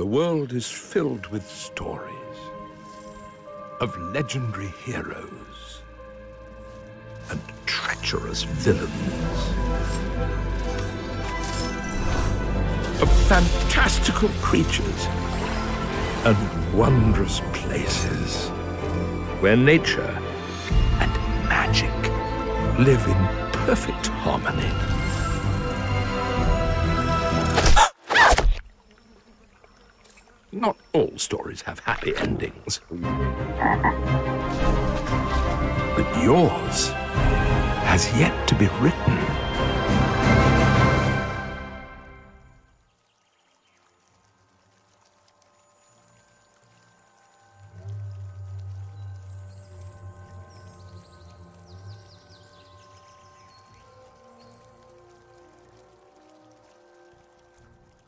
The world is filled with stories of legendary heroes and treacherous villains. Of fantastical creatures and wondrous places where nature and magic live in perfect harmony. Not all stories have happy endings. But yours has yet to be written.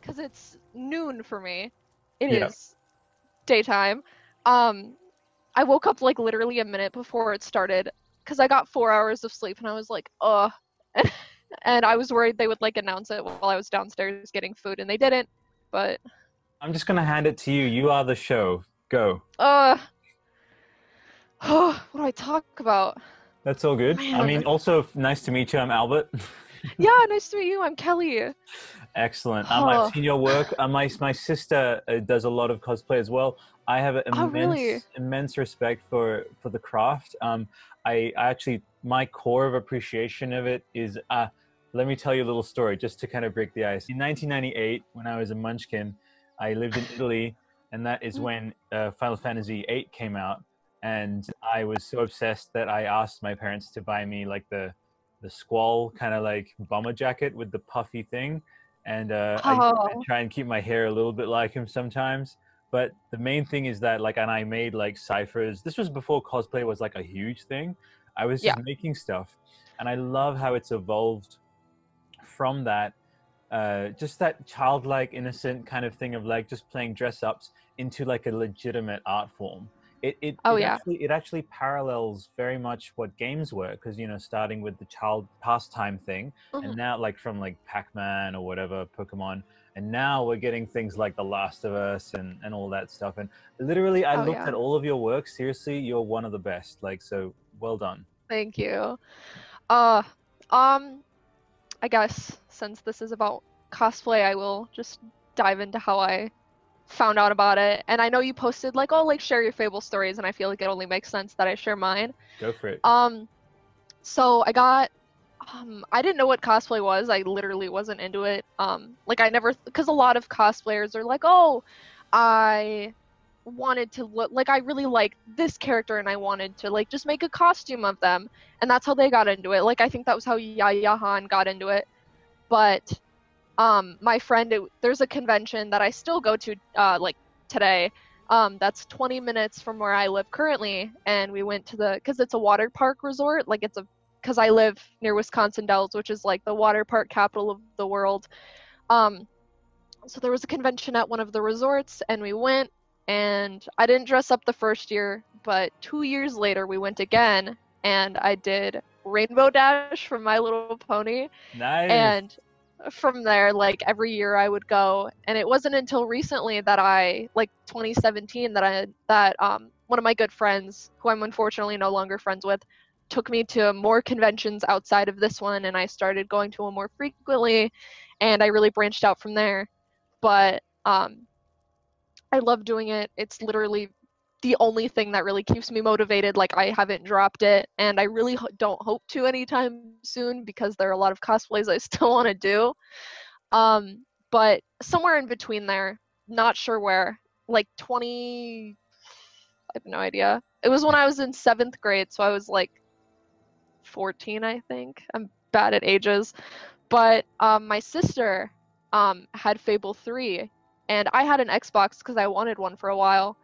because it's noon for me. It is Yeah. daytime. Um, I woke up like literally a minute before it started because I got four hours of sleep and I was like, ugh. and I was worried they would like announce it while I was downstairs getting food and they didn't. But I'm just gonna hand it to you. You are the show. Go. uh, what do I talk about? That's all good. I mean, also nice to meet you. I'm Albert. Yeah, nice to meet you. I'm Kelly. Excellent. Um, Oh. I've seen your work. Uh, my my sister uh, does a lot of cosplay as well. I have an Oh, immense really? immense respect for for the craft. Um, I, I actually my core of appreciation of it is. Uh, let me tell you a little story just to kind of break the ice. In 1998, when I was a munchkin, I lived in Italy, and that is Mm. when uh, Final Fantasy VIII came out. And I was so obsessed that I asked my parents to buy me like the the squall kind of like bomber jacket with the puffy thing and uh, I, I Oh. try and keep my hair a little bit like him sometimes but the main thing is that like and i made like ciphers this was before cosplay was like a huge thing i was just Yeah. making stuff and i love how it's evolved from that uh, just that childlike innocent kind of thing of like just playing dress ups into like a legitimate art form it, it, Oh, it yeah. actually it actually parallels very much what games were because you know starting with the child pastime thing Mhm. and now like from like pac-man or whatever pokemon and now we're getting things like the last of us and and all that stuff and literally i Oh, looked yeah. at all of your work seriously you're one of the best like so well done Thank you. Uh, um, I guess since this is about cosplay, I will just dive into how I found out about it. And I know you posted like, oh, like share your Fable stories, and I feel like it only makes sense that I share mine. go for it Um, so I got, um, I didn't know what cosplay was. I literally wasn't into it. Um, like I never, because a lot of cosplayers are like, oh, I wanted to look like I really like this character and I wanted to like just make a costume of them, and that's how they got into it. Like I think that was how Yaya Han got into it. But, um, my friend, it, there's a convention that I still go to, uh, like today. Um, that's 20 minutes from where I live currently, and we went to the because it's a water park resort. Like it's a because I live near Wisconsin Dells, which is like the water park capital of the world. Um, so there was a convention at one of the resorts, and we went. And I didn't dress up the first year, but two years later we went again, and I did Rainbow Dash from My Little Pony nice and from there like every year i would go. And it wasn't until recently that i like 2017 that i that um one of my good friends who i'm unfortunately no longer friends with took me to more conventions outside of this one and i started going to them more frequently and i really branched out from there. But um i love doing it. It's literally the only thing that really keeps me motivated like i haven't dropped it and i really ho- don't hope to anytime soon because there are a lot of cosplays i still want to do. Um but somewhere in between there not sure where like 20 i have no idea. It was when i was in seventh grade so i was like 14 i think. I'm bad at ages. But um, my sister um, had fable 3 and i had an xbox because i wanted one for a while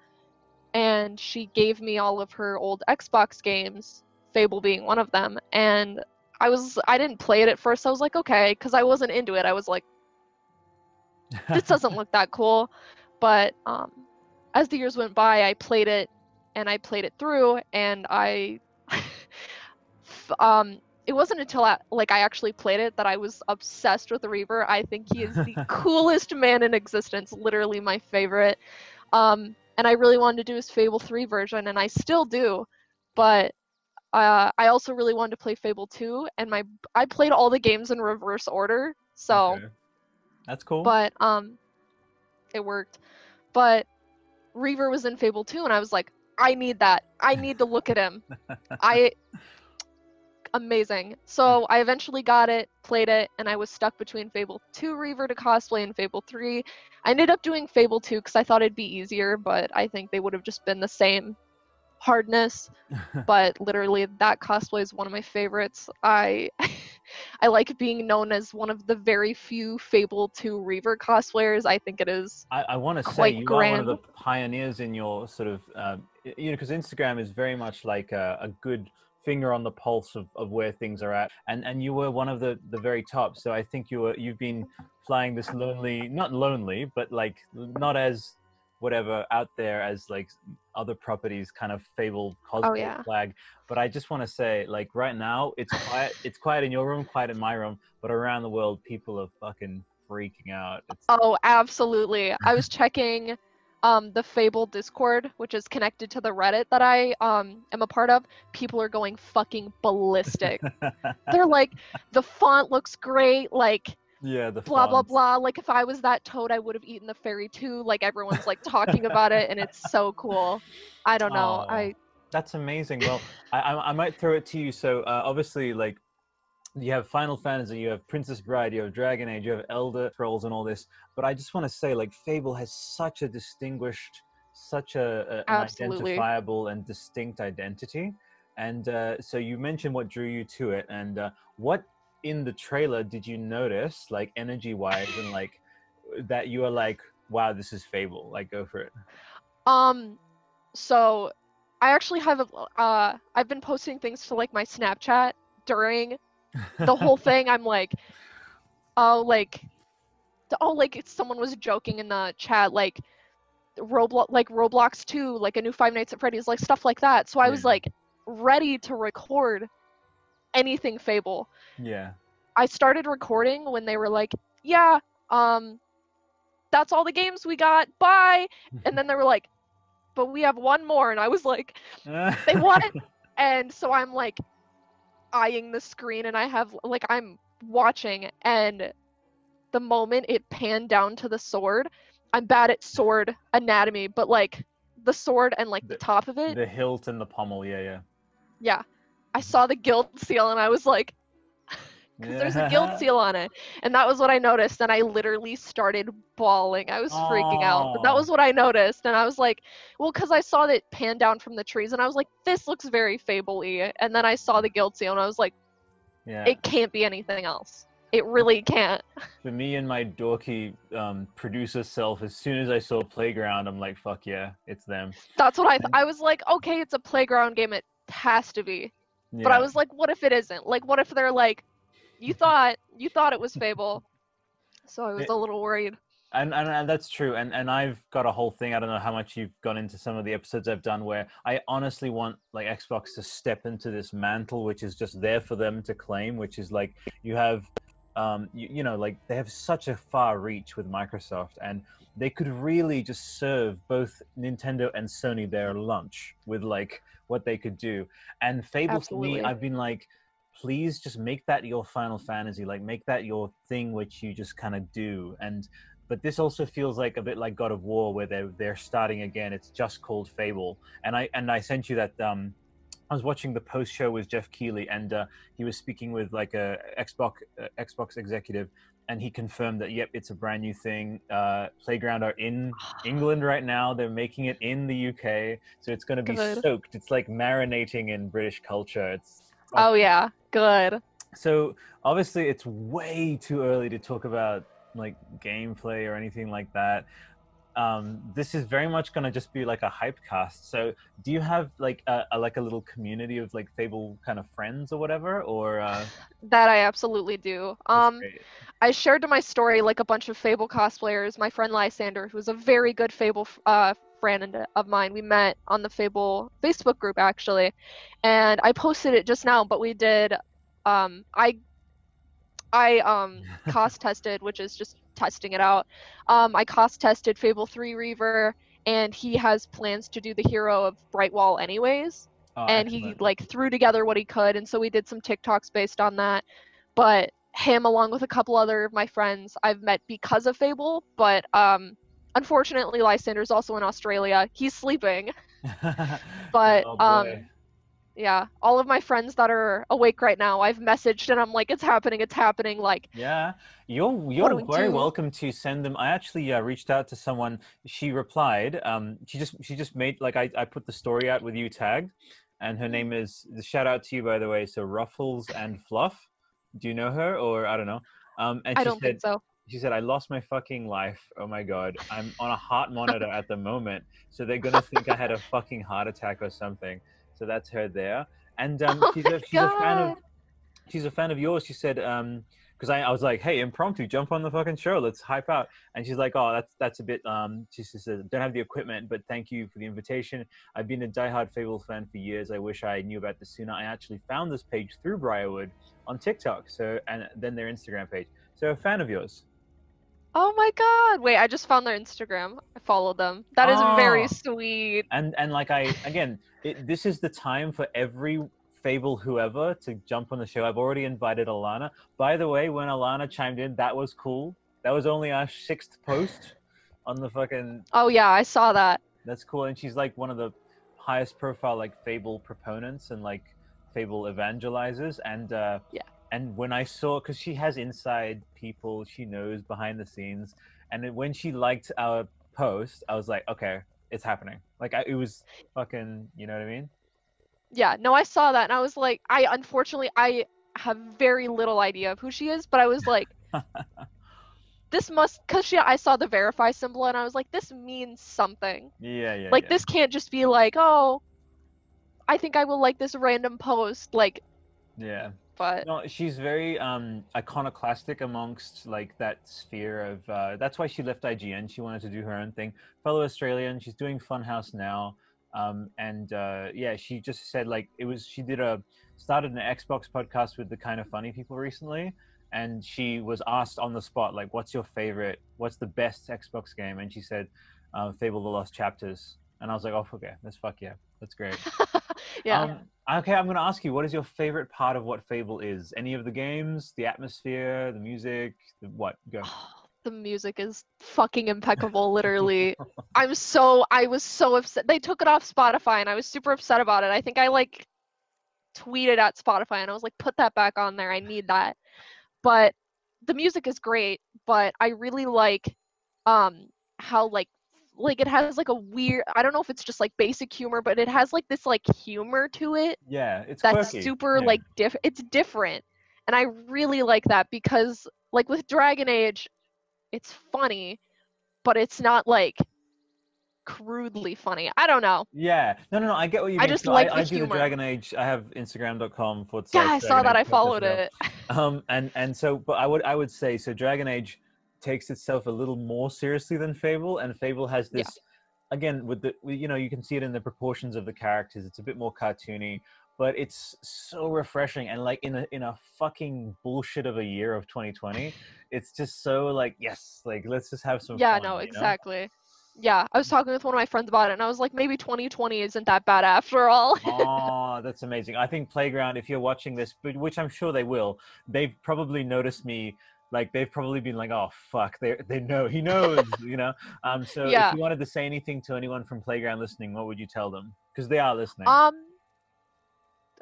and she gave me all of her old Xbox games, Fable being one of them. And I was I didn't play it at first. I was like, okay, because I wasn't into it. I was like, this doesn't look that cool. But um, as the years went by, I played it and I played it through, and I um, it wasn't until I, like I actually played it that I was obsessed with Reaver. I think he is the coolest man in existence, literally my favorite. Um, and I really wanted to do his Fable 3 version, and I still do. But uh, I also really wanted to play Fable 2, and my I played all the games in reverse order, so. Okay. That's cool. But um, it worked. But Reaver was in Fable 2, and I was like, I need that. I need to look at him. I amazing. So I eventually got it, played it, and I was stuck between Fable 2 Reaver to cosplay and Fable 3. I ended up doing Fable 2 because I thought it'd be easier, but I think they would have just been the same hardness. but literally, that cosplay is one of my favorites. I I like being known as one of the very few Fable 2 Reaver cosplayers. I think it is. I, I want to say you are one of the pioneers in your sort of, um, you know, because Instagram is very much like a, a good finger on the pulse of, of where things are at, and and you were one of the the very top. So I think you were you've been flying this lonely, not lonely, but like not as whatever out there as like other properties kind of fable cosmic Oh, yeah. flag but i just want to say like right now it's quiet it's quiet in your room quiet in my room but around the world people are fucking freaking out it's Oh, absolutely. I was checking um, the Fable Discord, which is connected to the Reddit that I um, am a part of. People are going fucking ballistic. They're like, the font looks great. Like, yeah the blah blah fonts. blah. Like, if I was that toad, I would have eaten the fairy too. Like, everyone's like talking about it, and it's so cool. I don't know. Aw. I That's amazing. Well, I, I I might throw it to you. So uh, obviously, like you have Final Fantasy, you have Princess Bride, you have Dragon Age, you have Elder Scrolls, and all this. But I just want to say, like Fable has such a distinguished, such a, a an identifiable and distinct identity. And uh, so you mentioned what drew you to it, and uh, what in the trailer did you notice, like energy-wise, and like that you are like, wow, this is Fable. Like, go for it. Um, so I actually have a, uh, I've been posting things to like my Snapchat during the whole thing. I'm like, oh, like, oh, like someone was joking in the chat, like Roblox, like Roblox 2, like a new Five Nights at Freddy's, like stuff like that. So I was like ready to record anything Fable. yeah. I started recording when they were like, yeah, um, that's all the games we got. Bye. And then they were like, but we have one more. And I was like, they what? and so I'm like eyeing the screen and I have like I'm watching and the moment it panned down to the sword, I'm bad at sword anatomy, but like the sword and like the, The- top of it, the hilt and the pommel. Yeah, yeah. yeah. I saw the guild seal and I was like, because there's a guild seal on it. And that was what I noticed. And I literally started bawling. I was freaking out. But that was what I noticed. And I was like, well, because I saw that pan down from the trees and I was like, this looks very fable. And then I saw the guild seal and I was like, Yeah. it can't be anything else. It really can't. For me and my dorky um, producer self, as soon as I saw Playground, I'm like, fuck yeah, it's them. That's what I th- I was like, okay, it's a playground game. It has to be. But I was like, what if it isn't? Like, what if they're like, you thought you thought it was Fable? So I was It- a little worried. and, and and that's true and and i've got a whole thing i don't know how much you've gone into some of the episodes i've done where i honestly want like xbox to step into this mantle which is just there for them to claim which is like you have um you, you know like they have such a far reach with microsoft and they could really just serve both nintendo and sony their lunch with like what they could do and fable for me i've been like please just make that your final fantasy like make that your thing which you just kind of do and but this also feels like a bit like God of War, where they're they're starting again. It's just called Fable, and I and I sent you that. Um, I was watching the post show with Geoff Keighley, and uh, he was speaking with like a Xbox uh, Xbox executive, and he confirmed that yep, it's a brand new thing. Uh, Playground are in England right now. They're making it in the UK, so it's going to be Good. soaked. It's like marinating in British culture. It's Oh yeah, good. so obviously it's way too early to talk about like gameplay or anything like that um, this is very much going to just be like a hype cast so do you have like a, a like a little community of like fable kind of friends or whatever or uh That I absolutely do. Um. I shared to my story like a bunch of Fable cosplayers. My friend Lysander, who's a very good Fable uh, friend of mine, we met on the Fable Facebook group actually, and I posted it just now. But we did um, I I um cost tested, which is just testing it out. Um, I cost tested Fable 3 Reaver, and he has plans to do the hero of Brightwall anyways. Oh, and he like threw together what he could, and so we did some TikToks based on that. But him, along with a couple other of my friends, I've met because of Fable. But um, unfortunately, Lysander's also in Australia. He's sleeping. but, Oh, um. Yeah, all of my friends that are awake right now, I've messaged and I'm like, it's happening, it's happening. Like, Yeah, you're you're we very do? welcome to send them. I actually uh, reached out to someone. She replied. Um, she just she just made like I, I put the story out with you tagged, and her name is the shout out to you by the way. So Ruffles and Fluff. Do you know her or I don't know? Um, and I she don't said think so. She said I lost my fucking life. Oh my god, I'm on a heart monitor at the moment, so they're gonna think I had a fucking heart attack or something. So that's her there, and um, Oh she's a she's a fan of she's a fan of yours. She said, um, because I, I was like, hey, impromptu, jump on the fucking show, let's hype out. And she's like, oh, that's that's a bit. Um, she said, don't have the equipment, but thank you for the invitation. I've been a diehard Fable fan for years. I wish I knew about this sooner. I actually found this page through Briarwood on TikTok, so and then their Instagram page. So a fan of yours. Oh my god. Wait, I just found their Instagram. I followed them. That is very Oh. sweet. and and like i again it, this is the time for every fable whoever to jump on the show i've already invited Alanah by the way when Alanah chimed in that was cool that was only our sixth post on the fucking Oh yeah, I saw that. that's cool and she's like one of the highest profile like fable proponents and like fable evangelizers and uh Yeah. And when i saw because she has inside people she knows behind the scenes and when she liked our post i was like okay it's happening like I, it was fucking you know what i mean Yeah, no, I saw that and I was like, I unfortunately I have very little idea of who she is, but I was like, this must because she I saw the verify symbol and I was like, this means something. yeah yeah like yeah. this can't just be like, oh, I think I will like this random post. Like, yeah but no she's very um iconoclastic amongst like that sphere of uh that's why she left ign she wanted to do her own thing. Fellow australian she's doing Funhaus now um and uh yeah she just said like it was she did a started an xbox podcast with the kind of funny people recently and she was asked on the spot like what's your favorite what's the best xbox game? And she said uh, fable the lost chapters. And i was like oh okay that's fuck yeah that's great yeah. um, okay, I'm going to ask you, what is your favorite part of what Fable is? Any of the games, the atmosphere, the music, the what? Go. the music is fucking impeccable literally i'm so i was so upset they took it off spotify and i was super upset about it i think i like tweeted at spotify and i was like put that back on there i need that but the music is great but i really like um how like like it has like a weird i don't know if it's just like basic humor but it has like this like humor to it Yeah, it's that's quirky. super Yeah. like diff it's different and i really like that because like with dragon age it's funny but it's not like crudely funny i don't know Yeah, no, no, no. I get what you I mean. just So like I, the I do the. Dragon Age. I have Instagram.com for. yeah i saw Dragon that Age i followed well. it Um, and and so, but I would I would say so. Dragon Age takes itself a little more seriously than Fable, and Fable has Yeah. this again with the you know you can see it in the proportions of the characters. It's a bit more cartoony, but it's so refreshing and like in a in a fucking bullshit of a year of 2020, it's just so like yes, like let's just have some yeah fun. no you know? exactly yeah i was talking with one of my friends about it and i was like maybe 2020 isn't that bad after all oh, that's amazing. I think Playground, if you're watching this, but which I'm sure they will, they've probably noticed me. Like they've probably been like, "Oh fuck," they they know he knows, you know. Um, so Yeah. if you wanted to say anything to anyone from Playground listening, what would you tell them? Because they are listening. Um.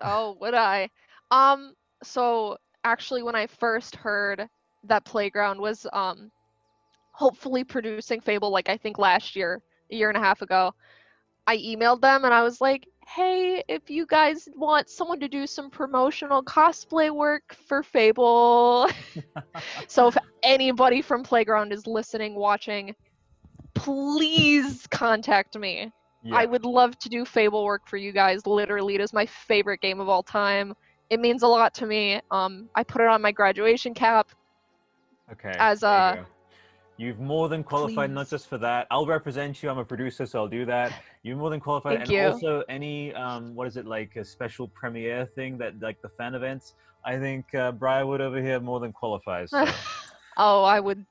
Oh, would I? Um. So actually, when I first heard that Playground was um, hopefully producing Fable, like I think last year, a year and a half ago, I emailed them and I was like, "Hey, if you guys want someone to do some promotional cosplay work for Fable, so if anybody from Playground is listening, watching, please contact me." yeah. I would love to do Fable work for you guys. Literally, it is my favorite game of all time. It means a lot to me. Um, I put it on my graduation cap. okay. as, go. You've more than qualified, not just for that. I'll represent you. I'm a producer, so I'll do that. You're more than qualified, Thank and you. also any um, what is it like a special premiere thing that like the fan events. I think uh, Briarwood over here more than qualifies. So. oh, I would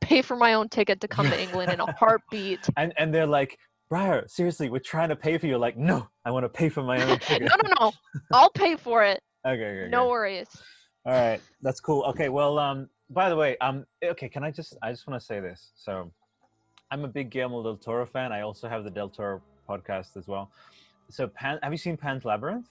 pay for my own ticket to come to England in a heartbeat. and and they're like, Briar, seriously, we're trying to pay for you. Like, no, I want to pay for my own ticket. no, no, no. I'll pay for it. Okay, okay, No okay. worries. All right, that's cool. Okay, well, um, by the way, um, okay, can I just, I just want to say this. So, I'm a big Guillermo del Toro fan. I also have the Del Toro podcast as well. So, Pan, have you seen Pan's Labyrinth?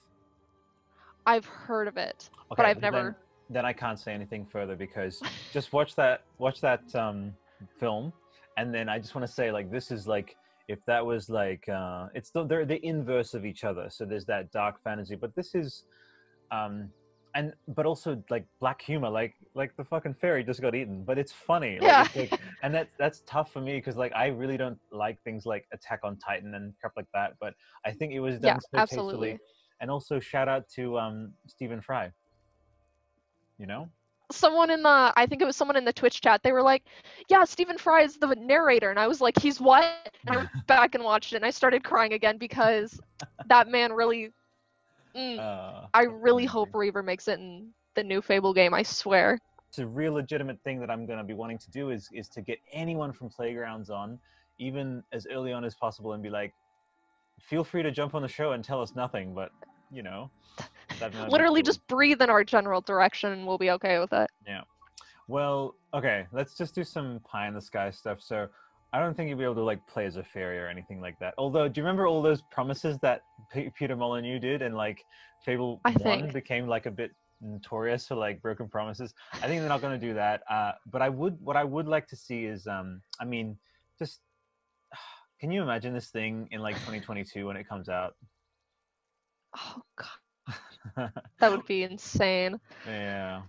I've heard of it, Okay, but I've then- never. Then, I can't say anything further because just watch that, watch that um, film, and then I just want to say like this is like if that was like uh, it's the, they're the inverse of each other. So there's that dark fantasy, but this is, um, and but also like black humor, like like the fucking fairy just got eaten, but it's funny. Like, Yeah. it's like, and that that's tough for me because like I really don't like things like Attack on Titan and crap like that. But I think it was done Yeah, so absolutely. tastefully. And also shout out to um, Stephen Fry. You know, Someone in the, I think it was someone in the Twitch chat. They were like, "Yeah, Stephen Fry is the narrator," and I was like, "He's what?" And I went back and watched it, and I started crying again because that man really. Mm, uh, I really hope Reaver makes it in the new Fable game. I swear. it's a real legitimate thing that I'm going to be wanting to do is is to get anyone from Playgrounds on, even as early on as possible, and be like, feel free to jump on the show and tell us nothing, but you know, Literally, just breathe in our general direction, and we'll be okay with it. Yeah. Well, okay, let's just do some pie in the sky stuff. So. I don't think you'll be able to like play as a fairy or anything like that. Although, do you remember all those promises that P- Peter Molyneux did, and like Fable I One think. became like a bit notorious for like broken promises? I think they're not going to do that. Uh, but I would, what I would like to see is, um, I mean, just can you imagine this thing in like 2022 when it comes out? Oh god, that would be insane. yeah,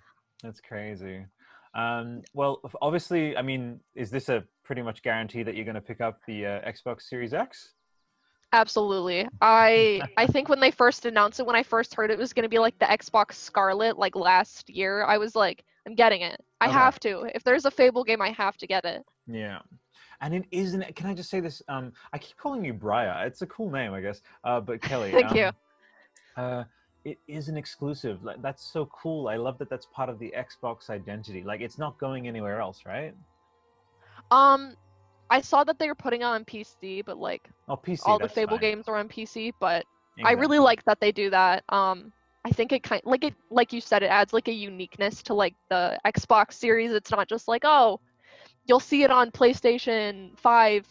that's crazy. Um, well, obviously, I mean, is this a pretty much guarantee that you're going to pick up the uh, Xbox Series X? Absolutely. I I think when they first announced it, when I first heard it was going to be like the Xbox Scarlett like last year, I was like, I'm getting it. I Okay. have to. If there's a Fable game, I have to get it. Yeah. And it isn't. Can I just say this? Um, I keep calling you Briar. It's a cool name, I guess. Uh, but Kelly. Thank you. um, Uh, it is an exclusive. Like that's so cool. I love that. That's part of the Xbox identity. Like it's not going anywhere else, right? Um, I saw that they were putting it on PC, but like Oh, PC. all the Fable fine. games are on PC. But I really like that they do that. Um, I think it kind like it like you said, it adds like a uniqueness to like the Xbox series. It's not just like oh, you'll see it on PlayStation Five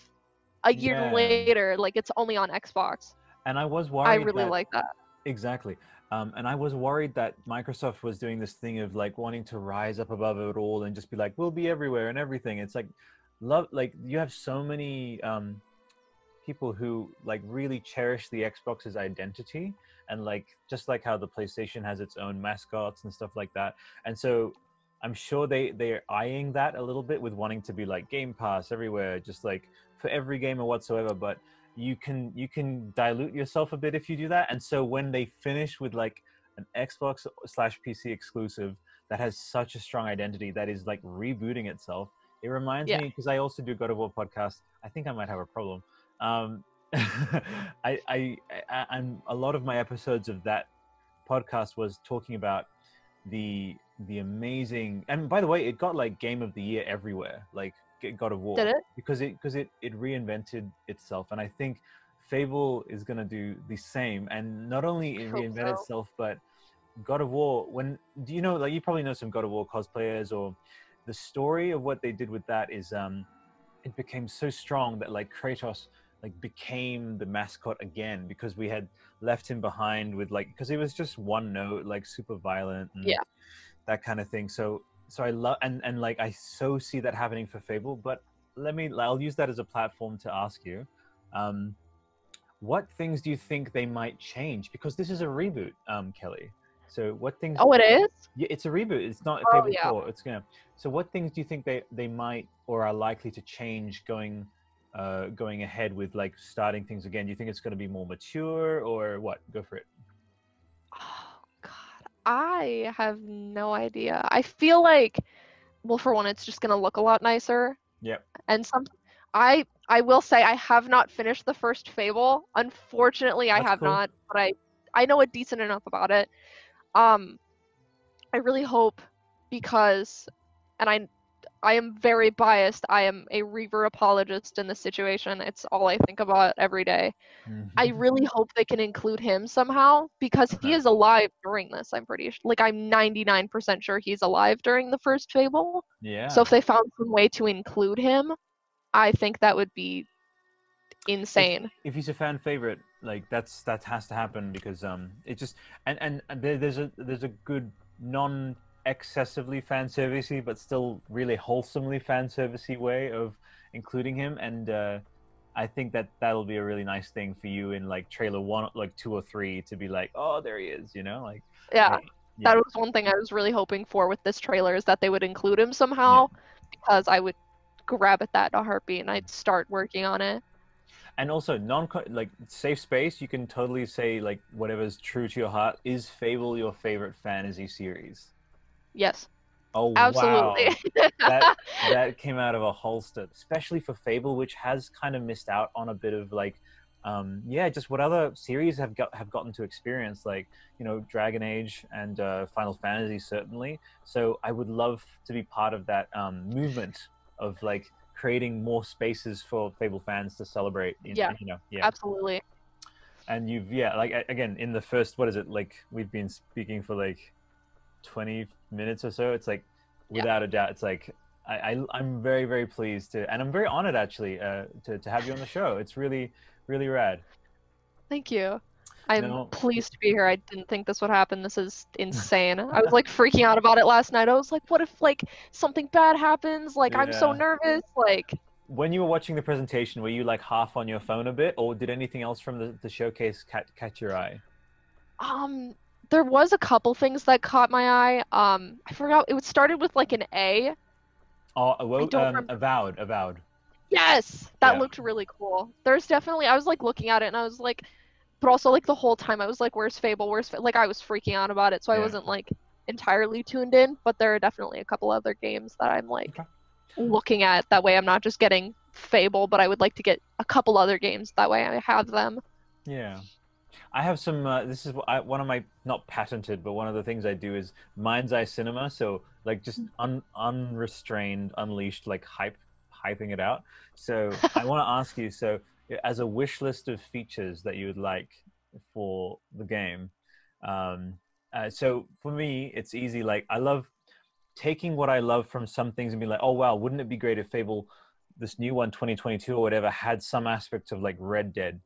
a year Yeah. later. Like it's only on Xbox. And I was worried. I really that- like that. Exactly. Um, and I was worried that Microsoft was doing this thing of like wanting to rise up above it all and just be like, we'll be everywhere and everything. It's like, love, like you have so many um, people who like really cherish the Xbox's identity and like just like how the PlayStation has its own mascots and stuff like that. And so I'm sure they they are eyeing that a little bit with wanting to be like Game Pass everywhere, just like for every gamer whatsoever. But you can you can dilute yourself a bit if you do that. And so when they finish with like an xbox slash pc exclusive that has such a strong identity that is like rebooting itself it reminds Yeah. me because i also do god of war podcast i think i might have a problem. Um I, I i and a lot of my episodes of that podcast was talking about the the amazing and by the way it got like game of the year everywhere. Like God of war Did it? because it because it it reinvented itself and i think fable is to do the same and not only it hope reinvent so. itself but god of war when do you know like you probably know some god of war cosplayers or the story of what they did with that is um it became so strong that like kratos like became the mascot again because we had left him behind with like because it was just one note like super violent and Yeah. that kind of thing so so i love and and like i so see that happening for fable but let me i'll use that as a platform to ask you um what things do you think they might change because this is a reboot um kelly so what things Oh, it is. yeah, it's a reboot. It's not Oh, Fable yeah. 4. It's gonna. So, what things do you think they they might or are likely to change going uh going ahead with like starting things again? Do you think it's going to be more mature or what? Go for it. I have no idea. I feel like, well, for one, it's just gonna look a lot nicer. Yep. And some I I will say I have not finished the first Fable. Unfortunately, I have cool. not, but I I know a decent enough about it. Um I really hope because and I I am very biased. I am a Reaver apologist in this situation. It's all I think about every day. I Mhm. really hope they can include him somehow because Okay. he is alive during this. I'm pretty sure. Like I'm 99% sure he's alive during the first Fable. yeah. So if they found some way to include him, I think that would be insane. if he's a fan favorite, like that's that has to happen because um it just and and, and there, there's a there's a good non excessively fan servicey but still really wholesomely fan servicey way of including him and uh I think that that'll be a really nice thing for you in like trailer one, like two or three, to be like, oh, there he is, you know, like Yeah, yeah. that was one thing I was really hoping for with this trailer is that they would include him somehow because I would grab at that in a heartbeat and I'd start working on it. and also non like safe space. You can totally say like whatever's true to your heart. Is Fable your favorite fantasy series? Yes, Oh, absolutely. wow. that that came out of a holster, especially for Fable, which has kind of missed out on a bit of like, um, yeah, just what other series have got have gotten to experience, like you know, Dragon Age and uh, Final Fantasy certainly. So I would love to be part of that um, movement of like creating more spaces for Fable fans to celebrate. You, Yeah. you know, yeah. absolutely. And you've yeah, like again in the first what is it like we've been speaking for like 20 minutes or so it's like Yeah. without a doubt it's like I, I i'm very very pleased to and i'm very honored actually uh to, to have you on the show it's really really rad Thank you. I'm No. pleased to be here. I didn't think this would happen. This is insane. I was like freaking out about it last night. I was like, what if like something bad happens? Like I'm so nervous. Like when you were watching the presentation were you like half on your phone a bit or did anything else from the, the showcase catch, catch your eye um there was a couple things that caught my eye. Um I forgot it started with like an A. oh well um, avowed avowed Yes, that Yeah. looked really cool. There's definitely I was like looking at it and I was like but also like the whole time I was like where's Fable? Where's like I was freaking out about it so I wasn't like entirely tuned in, but there are definitely a couple other games that I'm like Okay. looking at that way I'm not just getting Fable, but I would like to get a couple other games that way I have them. Yeah. I have some. Uh, this is I, one of my not patented, but one of the things I do is mind's eye cinema. So like just un, unrestrained, unleashed, like hype, hyping it out. So I want to ask you. So as a wish list of features that you would like for the game. Um, uh, so for me, it's easy. Like I love taking what I love from some things and be like, oh wow, wouldn't it be great if Fable, this new one, 2022 or whatever, had some aspects of like Red Dead,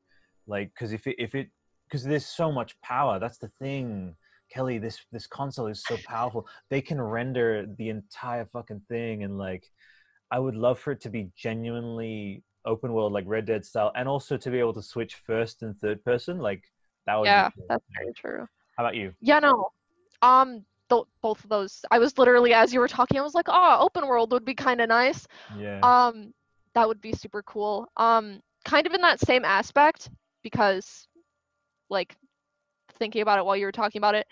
like because if it if it because there's so much power. That's the thing, Kelly. This this console is so powerful. They can render the entire fucking thing, and like, I would love for it to be genuinely open world, like Red Dead style, and also to be able to switch first and third person. Like that would. Yeah, be cool. that's very true. How about you? Yeah, no. Um th- both of those. I was literally as you were talking I was like, "Oh, open world would be kind of nice." Yeah. Um, that would be super cool. Um, kind of in that same aspect because, like, thinking about it while you were talking about it,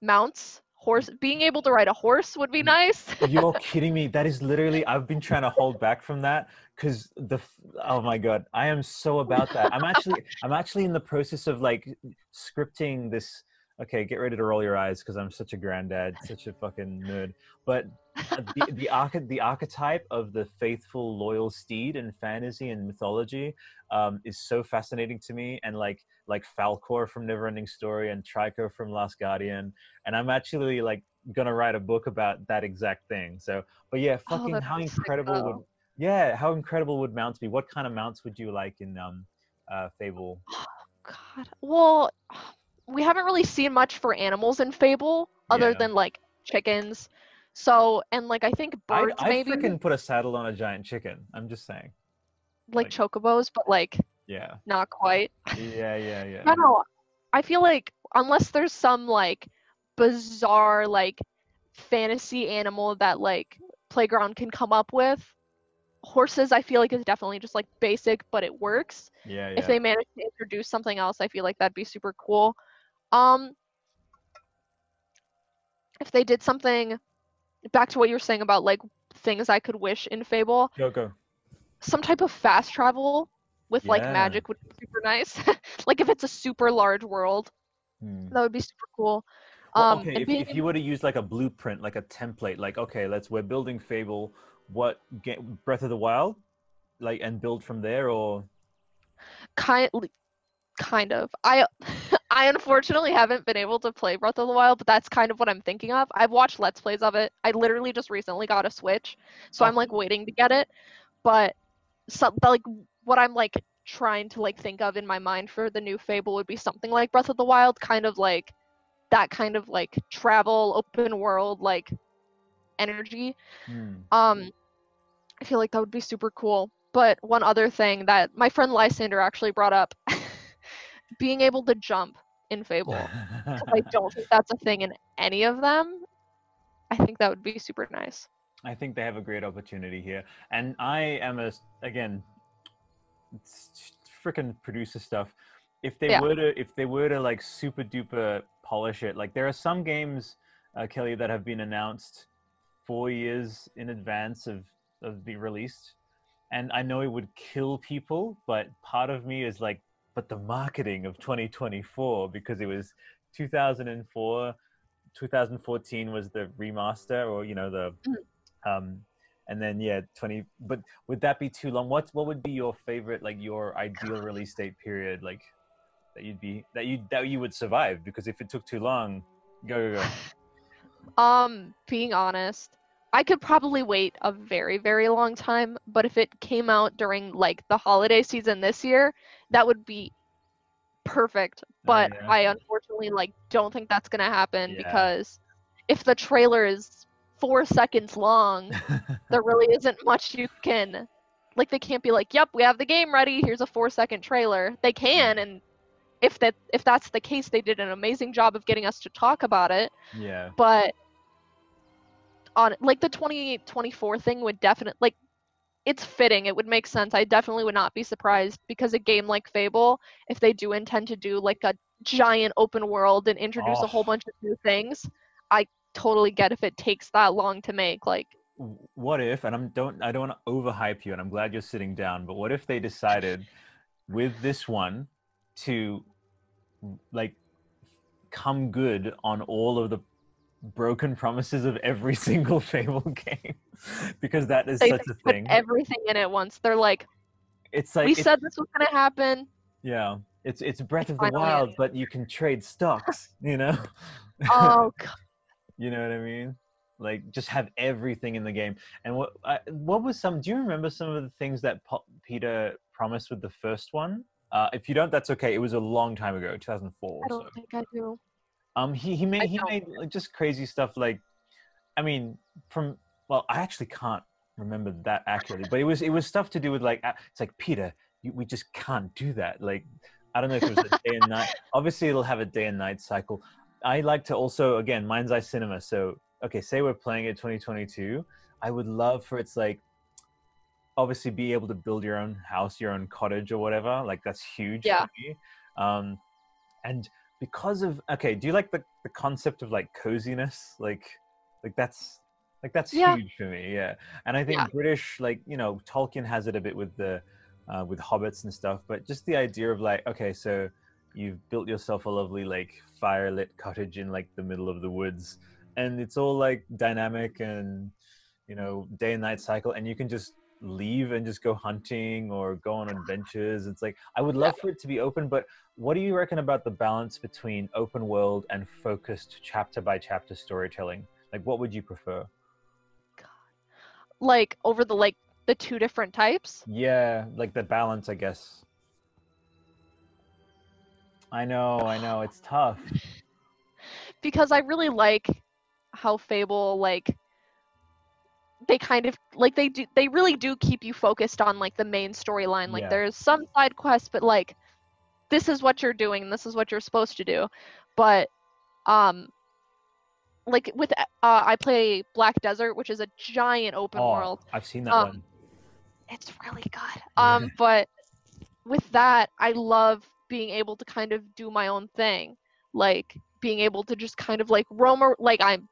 mounts, horse, being able to ride a horse would be nice. You're kidding me. That is literally, I've been trying to hold back from that because the, oh my God, I am so about that. I'm actually, I'm actually in the process of like scripting this. Okay, get ready to roll your eyes because I'm such a granddad, such a fucking nerd. But the, the, arche- the archetype of the faithful, loyal steed in fantasy and mythology um, is so fascinating to me. And like, like Falkor from Neverending Story and Trico from Last Guardian. And I'm actually like gonna write a book about that exact thing. So, but yeah, Oh, fucking that'd how sick, incredible would yeah, how incredible would mounts be? What kind of mounts would you like in um uh Fable? God. Well, we haven't really seen much for animals in Fable other Yeah. than like chickens. So, and like I think birds I'd maybe freaking put a saddle on a giant chicken. I'm just saying. like like- chocobos, but like Yeah, not quite. yeah, yeah, yeah. I don't know. I feel like unless there's some like bizarre like fantasy animal that like playground can come up with, horses I feel like is definitely just like basic, but it works. Yeah, yeah. If they manage to introduce something else, I feel like that'd be super cool. Um, if they did something back to what you were saying about like things I could wish in Fable, Go go. some type of fast travel with like magic would be super nice. like if it's a super large world, Hmm. that would be super cool. Well, Um, okay, if, being if you were to use like a blueprint, like a template, like okay, let's we're building Fable, what get Breath of the Wild, like and build from there, or kind kind of i i unfortunately haven't been able to play breath of the wild but that's kind of what i'm thinking of. I've watched let's plays of it. I literally just recently got a switch so i'm like waiting to get it. But some like what i'm like trying to like think of in my mind for the new fable would be something like breath of the wild kind of like that kind of like travel open world like energy. Hmm. um, I feel like that would be super cool. But one other thing that my friend Lysander actually brought up, being able to jump in Fable. I don't think that's a thing in any of them. I think that would be super nice. I think they have a great opportunity here, and I am a again, freaking producer stuff. If they Yeah. were to, if they were to like super duper polish it, like there are some games, uh, Kelly, that have been announced four years in advance of of being released, and I know it would kill people, but part of me is like, but the marketing of 2024 because it was 2004 2014 was the remaster or you know the um and then yeah 20 but would that be too long? What's what would be your favorite like your ideal release date period like that you'd be that you that you would survive? Because if it took too long go go go. Um, being honest, I could probably wait a very, very long time, but if it came out during like the holiday season this year, that would be perfect. Oh, but yeah. I unfortunately like don't think that's gonna happen Yeah. because if the trailer is four seconds long, there really isn't much you can like they can't be like, Yep, we have the game ready, here's a four second trailer. They can and if that if that's the case, they did an amazing job of getting us to talk about it yeah but on like the 2024 thing would definitely like it's fitting it would make sense i definitely would not be surprised because a game like fable if they do intend to do like a giant open world and introduce a whole Oh. bunch of new things i totally get if it takes that long to make like what if and i'm don't i don't want to overhype you and i'm glad you're sitting down but what if they decided with this one to like come good on all of the broken promises of every single fable game because that is they such a put thing everything in it once they're like it's like we it's- said this was going to happen yeah it's it's breath of the wild ended. but you can trade stocks you know oh God. You know what I mean? Like just have everything in the game. And what I, what was some? Do you remember some of the things that Po- Peter promised with the first one? Uh, if you don't, that's okay. It was a long time ago, 2004. i don't so. think i do Um, he he made he made like, just crazy stuff. Like, I mean, from well, I actually can't remember that accurately, but it was it was stuff to do with like it's like Peter, you, we just can't do that. Like, I don't know if it was a day and night. Obviously, it'll have a day and night cycle. I like to also again mind's eye cinema. So okay, say we're playing it 2022. I would love for it's like obviously be able to build your own house, your own cottage or whatever. Like that's huge Yeah. for me. Um, and because of okay, do you like the, the concept of like coziness? Like like that's like that's Yeah. huge for me. Yeah. And I think Yeah. British like you know Tolkien has it a bit with the uh, with hobbits and stuff, but just the idea of like okay, so you've built yourself a lovely like firelit cottage in like the middle of the woods and it's all like dynamic and you know day and night cycle and you can just leave and just go hunting or go on adventures. It's like i would love for it to be open but what do you reckon about the balance between open world and focused chapter by chapter storytelling? Like what would you prefer? Like over the like the two different types? Yeah like the balance i guess. I know i know. It's tough. Because I really like how Fable like they kind of like they do they really do keep you focused on like the main storyline. Like Yeah. there's some side quests, but like this is what you're doing, this is what you're supposed to do. But um like with uh I play Black Desert, which is a giant open oh world. i've seen that Um, one It's really good. Um but with that, I love being able to kind of do my own thing. Like being able to just kind of like roam ar- like I'm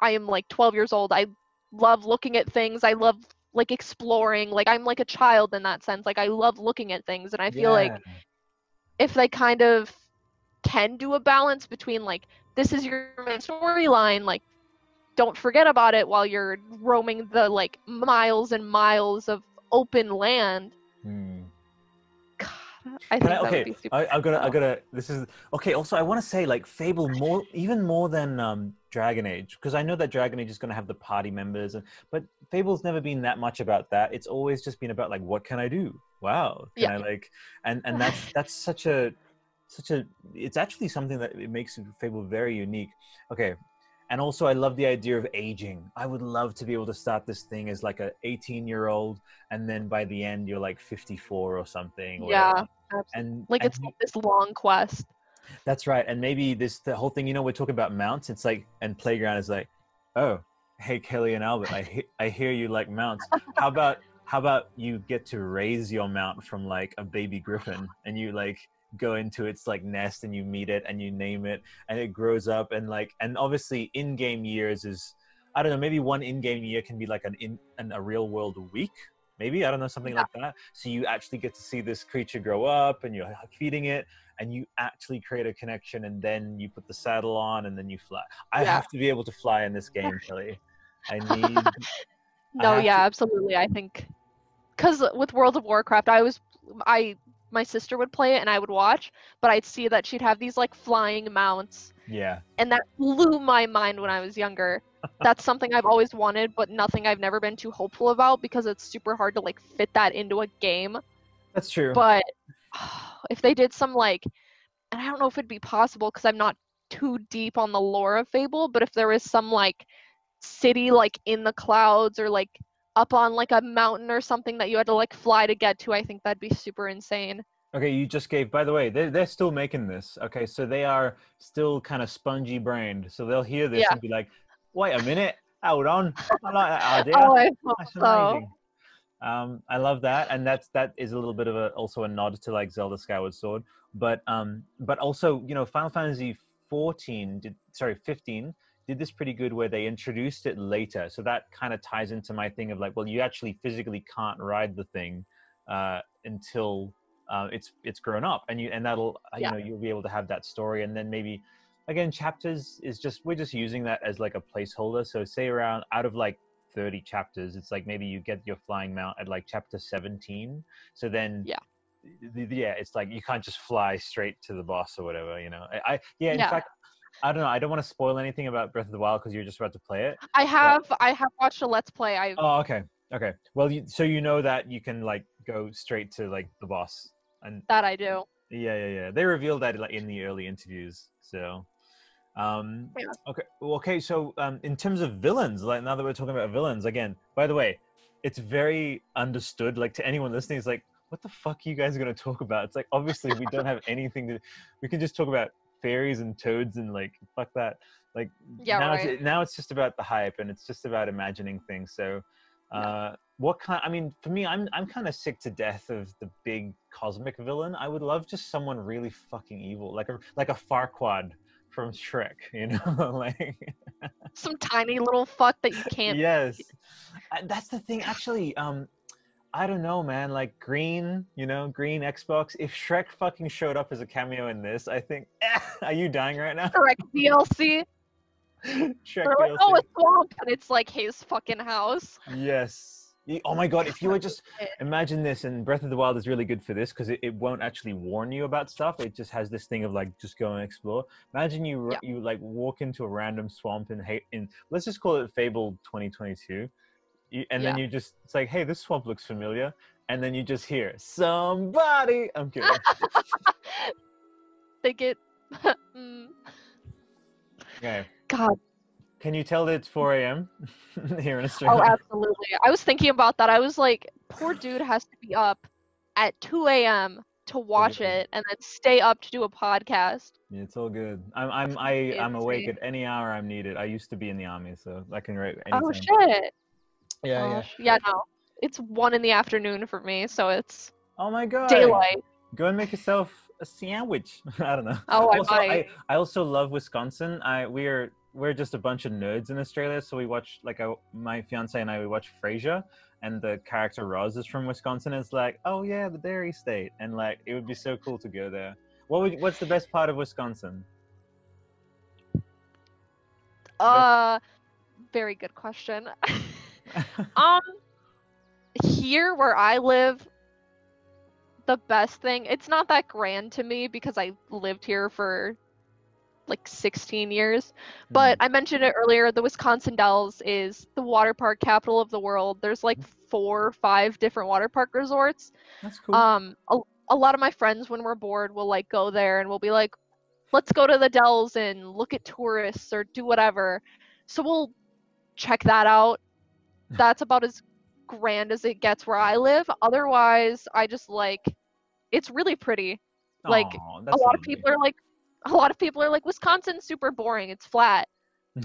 I am like 12 years old. I love looking at things. I love like exploring. Like I'm like a child in that sense. Like I love looking at things, and I feel like if they kind of can do a balance between like this is your main storyline, like don't forget about it while you're roaming the like miles and miles of open land. Hmm. I think I- that okay, would be super. I, I'm gonna, I cool. gotta. This is okay. Also, I want to say like Fable more, even more than um, Dragon Age, because I know that Dragon Age is gonna have the party members, and but Fable's never been that much about that. It's always just been about like, what can I do? Wow, can Yeah. I like, and and that's that's such a, such a. It's actually something that it makes Fable very unique. Okay. And also, I love the idea of aging. I would love to be able to start this thing as like a 18 year old, and then by the end, you're like 54 or something. or Yeah, whatever absolutely. and like and it's not this long quest. that's right and maybe this the whole thing you know we're talking about mounts it's like and playground is like oh hey kelly and albert i he- i hear you like mounts how about how about you get to raise your mount from like a baby griffin and you like go into its like nest and you meet it and you name it and it grows up and like and obviously in-game years is i don't know maybe one in-game year can be like an in an, a real world week maybe i don't know something Yeah. like that so you actually get to see this creature grow up and you're feeding it and you actually create a connection and then you put the saddle on and then you fly i Yeah. have to be able to fly in this game kelly i need No, have yeah, to- absolutely. I think because with World of Warcraft, I was I my sister would play it and I would watch, but I'd see that she'd have these like flying mounts, yeah and that blew my mind when I was younger. That's something I've always wanted, but nothing I've never been too hopeful about because it's super hard to like fit that into a game. that's true But if they did some like, and I don't know if it'd be possible because I'm not too deep on the lore of Fable, but if there was some like city like in the clouds or like up on like a mountain or something that you had to like fly to get to, I think that'd be super insane. Okay, you just gave. By the way, they're they're still making this. Okay, so they are still kind of spongy brained. So they'll hear this Yeah. and be like, "Wait a minute, hold on, I like that idea. Oh, I That's so. amazing." Um, I love that, and that's that is a little bit of a also a nod to like Zelda Skyward Sword, but um, but also you know Final Fantasy 14 did sorry 15 did this pretty good where they introduced it later, so that kind of ties into my thing of like, well, you actually physically can't ride the thing uh, until uh, it's it's grown up and you and that'll uh, Yeah. you know you'll be able to have that story and then maybe again chapters is just we're just using that as like a placeholder so say around out of like 30 chapters it's like maybe you get your flying mount at like chapter 17 so then Yeah. yeah it's like you can't just fly straight to the boss or whatever you know i, I yeah in Yeah. fact i don't know i don't want to spoil anything about breath of the wild because you're just about to play it I have I have watched a let's play. I oh okay okay well you, so you know that you can like go straight to like the boss and that I do. yeah, yeah, yeah. They revealed that like in the early interviews. So, um, Yeah. okay, well, okay. So, um, in terms of villains, like now that we're talking about villains again, by the way, it's very understood. Like to anyone listening, it's like, what the fuck are you guys gonna talk about? It's like obviously we don't have anything to. We can just talk about fairies and toads and like fuck that. Like Yeah, now, right. it's, now it's just about the hype and it's just about imagining things. So, uh, what kind? I mean, for me, I'm I'm kind of sick to death of the big cosmic villain. I would love just someone really fucking evil, like a like a Farquaad from Shrek. You know, like Some tiny little fuck that you can't. yes, that's the thing. Actually, um, I don't know, man. Like green, you know, green Xbox. If Shrek fucking showed up as a cameo in this, I think. are you dying right now? Correct DLC. Shrek They're like, DLC. oh, a swamp, and it's like his fucking house. Yes. Oh my god, if you were just imagine this and Breath of the Wild is really good for this because it, it won't actually warn you about stuff. It just has this thing of like just go and explore. Imagine you Yeah. you like walk into a random swamp in in let's just call it Fable 2022. You, and then you just it's like, hey, this swamp looks familiar. And then you just hear somebody. I'm kidding. They get. mm, okay. God. Can you tell that it's 4 a.m. here in Australia? Oh, absolutely. I was thinking about that. I was like, poor dude has to be up at 2 a.m. to watch Yeah. it and then stay up to do a podcast. Yeah, it's all good. I'm I'm I, I'm awake at any hour I'm needed. I used to be in the army, so I can write Oh shit. Yeah, yeah. yeah, no. It's one in the afternoon for me, so it's Oh my god. daylight. Go and make yourself a sandwich. I don't know. Oh, I also, might. I, I also love Wisconsin. I we are we're just a bunch of nerds in Australia, so we watch like I, my fiance and I we watch Frasier, and the character Roz is from Wisconsin. It's like, oh yeah, the dairy state, and like it would be so cool to go there. What would what's the best part of Wisconsin? Uh, very good question. um, here where I live, the best thing, it's not that grand to me because I lived here for like 16 years. But I mentioned it earlier, the Wisconsin Dells is the water park capital of the world. There's like four or five different water park resorts. That's cool. Um, a, a lot of my friends, when we're bored, will like go there and we'll be like, let's go to the Dells and look at tourists or do whatever. So we'll check that out. That's about as grand as it gets where I live. Otherwise, I just like it's really pretty. Like Aw, a lot of people are like a lot of people are like Wisconsin's super boring. It's flat.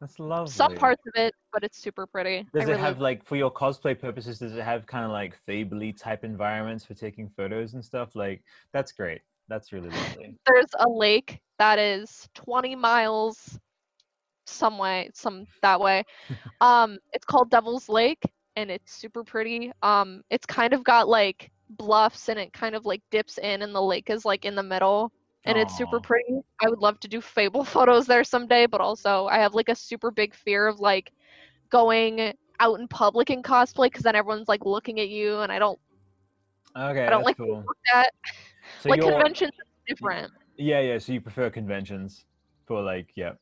That's lovely. Some parts of it, but it's super pretty. Does I it really, have like for your cosplay purposes? Does it have kind of like Fably type environments for taking photos and stuff? Like that's great. That's really lovely. there's a lake that is 20 miles some way some that way. Um it's called devil's lake and it's super pretty. Um it's kind of got like bluffs and it kind of like dips in and the lake is like in the middle and it's super pretty. I would love to do fable photos there someday but also i have like a super big fear of like going out in public in cosplay because then everyone's like looking at you and i don't Okay, i don't like cool. look at So like you're- conventions different. Yeah, yeah. So you prefer conventions for like, yeah,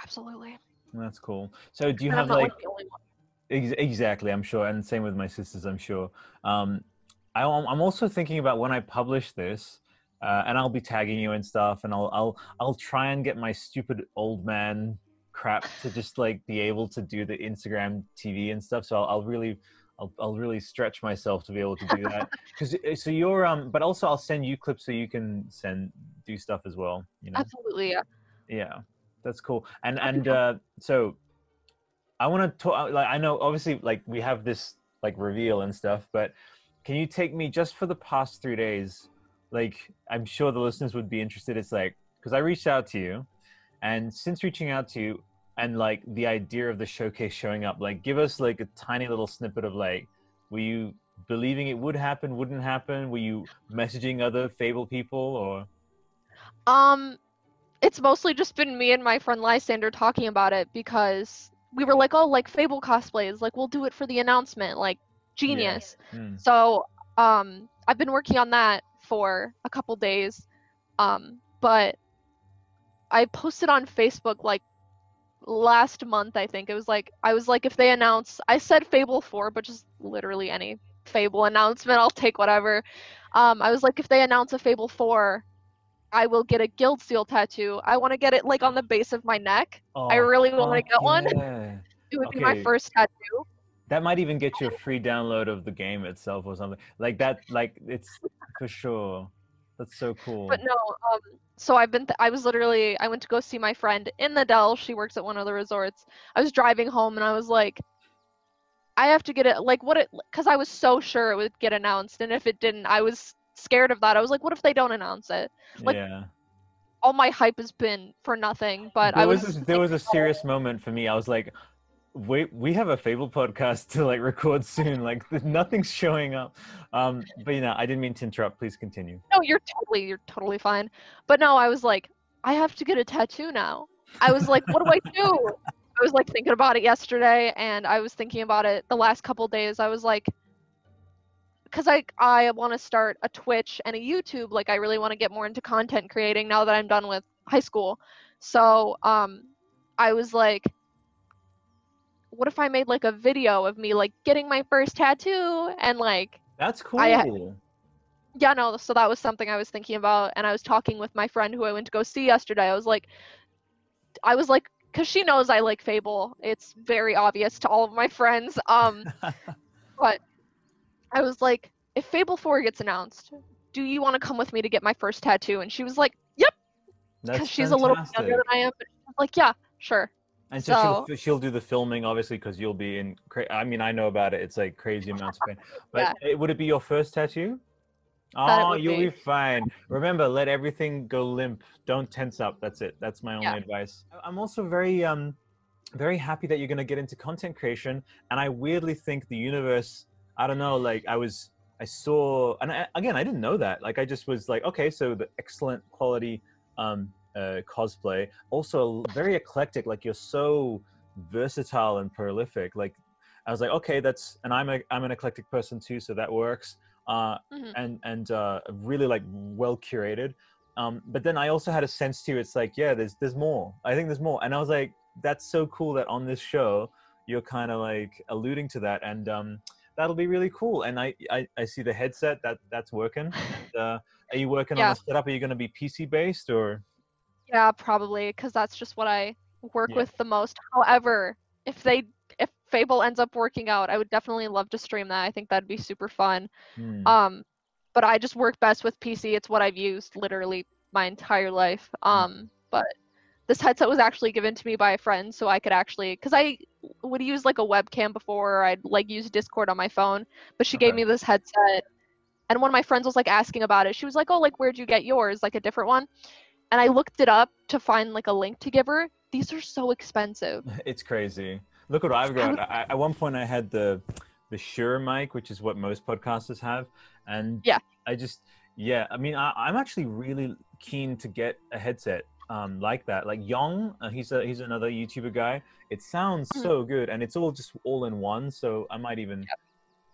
absolutely that's cool. So do you And have like the only one. Ex- exactly i'm sure and same with my sisters i'm sure um I, i'm also thinking about when i publish this uh, and i'll be tagging you and stuff and i'll i'll i'll try and get my stupid old man crap to just like be able to do the instagram tv and stuff so i'll, I'll really I'll, I'll really stretch myself to be able to do that because so you're um but also i'll send you clips so you can send do stuff as well you know Absolutely, yeah. yeah that's cool. And and uh so i want to talk like i know obviously like we have this like reveal and stuff but can you take me just for the past three days like i'm sure the listeners would be interested. It's like because i reached out to you and since reaching out to you and like the idea of the showcase showing up like give us like a tiny little snippet of like were you believing it would happen wouldn't happen? Were you messaging other fable people or? Um, it's mostly just been me and my friend Lysander talking about it because we were like, oh, like Fable cosplays, like we'll do it for the announcement, like genius. Hmm. So, um, I've been working on that for a couple days, um, but I posted on Facebook like last month, I think it was like I was like, if they announce, I said Fable four, but just literally any Fable announcement, I'll take whatever. Um, I was like, if they announce a Fable four, I will get a guild seal tattoo. I want to get it like on the base of my neck. I Oh, really want to get one. It would be my first tattoo. That might even get you a free download of the game itself or something. Like that, like it's for sure. That's so cool. But no, um, so I've been, th- I was literally, I went to go see my friend in the Dell. She works at one of the resorts. I was driving home and I was like, I have to get it, like, what it, because I was so sure it would get announced. And if it didn't, I was scared of that. I was like, what if they don't announce it? like, yeah. All my hype has been for nothing, but there I was, was, there was a serious moment for me. I was like, wait, we have a Fable podcast to like record soon. Like nothing's showing up. Um, but you know, I didn't mean to interrupt. Please continue. no, you're totally, you're totally fine. But no, I was like, I have to get a tattoo now. I was like, what do I do? I was like thinking about it yesterday, and I was thinking about it the last couple days. I was like, because I I want to start a Twitch and a YouTube. Like, I really want to get more into content creating now that I'm done with high school. So, um, I was like, what if I made like a video of me like getting my first tattoo and like That's cool. I- yeah, no, so that was something I was thinking about, and I was talking with my friend who I went to go see yesterday. I was like, I was like, because she knows I like Fable. It's very obvious to all of my friends. Um, but I was like, if Fable 4 gets announced, do you want to come with me to get my first tattoo? And she was like, yep, because she's a little bit younger than I am. But like, yeah, sure. And so, So- she'll, she'll do the filming, obviously, because you'll be in. Cra- I mean, I know about it. It's like crazy amounts of pain. But uh, would it be your first tattoo? Oh, you'll be. be fine. Remember, let everything go limp. Don't tense up. That's it. That's my only Yeah. advice. I'm also very um very happy that you're going to get into content creation and I weirdly think the universe I don't know like I was I saw and I, again I didn't know that. Like I just was like okay, so the excellent quality um uh cosplay, also very eclectic like you're so versatile and prolific. Like I was like okay, that's and I'm a I'm an eclectic person too, so that works. Uh Mhm. and and uh, really like well curated. Um, but then I also had a sense too. It's like, yeah, there's there's more. I think there's more, and I was like, that's so cool that on this show you're kind of like alluding to that, and um, that'll be really cool. And I I, I see the headset that that's working. And, uh, are you working on Yeah. the setup? Are you going to be PC based or? Yeah, probably because that's just what I work Yeah. with the most. However, if they if Fable ends up working out, I would definitely love to stream that. I think that'd be super fun. Hmm. Um, but I just work best with PC. It's what I've used literally my entire life. Um, but this headset was actually given to me by a friend, so I could actually, because I would use like a webcam before, I'd like use Discord on my phone. But she gave me this headset, and one of my friends was like asking about it. She was like, "Oh, like where'd you get yours? Like a different one?" And I looked it up to find like a link to give her. These are so expensive. It's crazy. Look what I've got. I, at one point, I had the the Shure mic, which is what most podcasters have, and Yeah. I just yeah. I mean, I, I'm actually really keen to get a headset um, like that. Like Yong, uh, he's a he's another YouTuber guy. It sounds Mhm. so good, and it's all just all in one. So I might even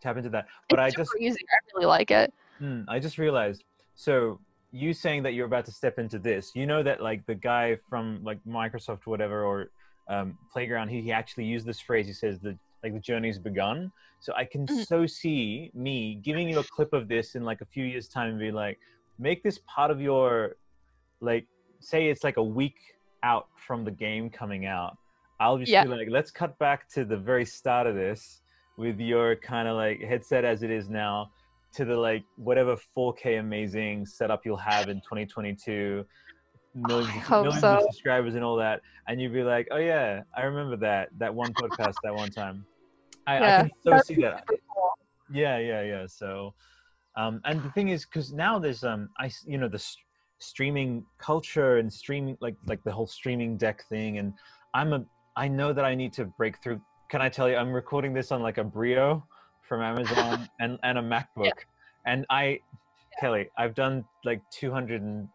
tap into that. But it's I just easy. I really like it. Hmm, I just realized. So you saying that you're about to step into this, you know that like the guy from like Microsoft, whatever, or um, Playground, he, he actually used this phrase. He says the like the journey's begun. So I can Mhm. so see me giving you a clip of this in like a few years' time and be like, make this part of your like say it's like a week out from the game coming out. I'll just Yeah. be like, let's cut back to the very start of this with your kind of like headset as it is now to the like whatever 4K amazing setup you'll have in 2022, millions, of, hope of subscribers and all that, and you'd be like, oh yeah, I remember that that one podcast that one time. I, I can so see that. cool. Yeah, yeah, yeah. So, um, and the thing is, because now there's um, I you know the streaming culture and streaming like like the whole streaming deck thing, and I'm a I know that I need to break through. Can I tell you, I'm recording this on like a Brio from Amazon and and a MacBook, and I, Kelly, I've done like 200 and